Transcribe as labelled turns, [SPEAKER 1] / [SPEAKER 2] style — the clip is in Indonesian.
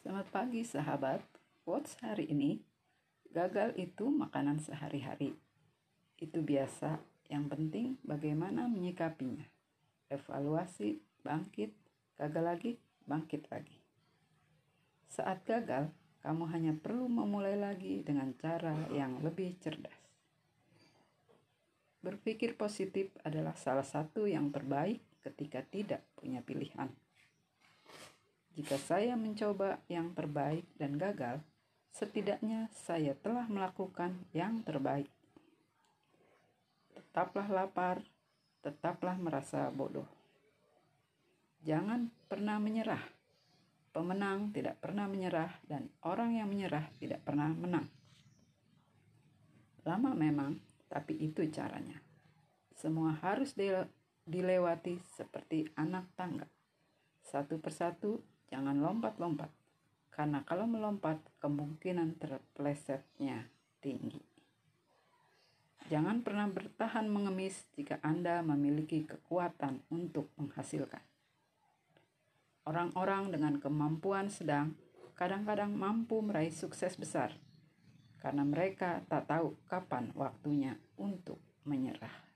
[SPEAKER 1] Selamat pagi sahabat. Quotes hari ini, gagal itu makanan sehari-hari. Itu biasa, yang penting bagaimana menyikapinya. Evaluasi, bangkit, gagal lagi, bangkit lagi. Saat gagal, kamu hanya perlu memulai lagi dengan cara yang lebih cerdas. Berpikir positif adalah salah satu yang terbaik ketika tidak punya pilihan. Jika saya mencoba yang terbaik dan gagal, setidaknya saya telah melakukan yang terbaik. Tetaplah lapar, tetaplah merasa bodoh. Jangan pernah menyerah. Pemenang tidak pernah menyerah, dan orang yang menyerah tidak pernah menang. Lama memang, tapi itu caranya. Semua harus dilewati seperti anak tangga. Satu persatu Jangan lompat-lompat, karena kalau melompat kemungkinan terplesetnya tinggi. Jangan pernah bertahan mengemis jika Anda memiliki kekuatan untuk menghasilkan. Orang-orang dengan kemampuan sedang kadang-kadang mampu meraih sukses besar karena mereka tak tahu kapan waktunya untuk menyerah.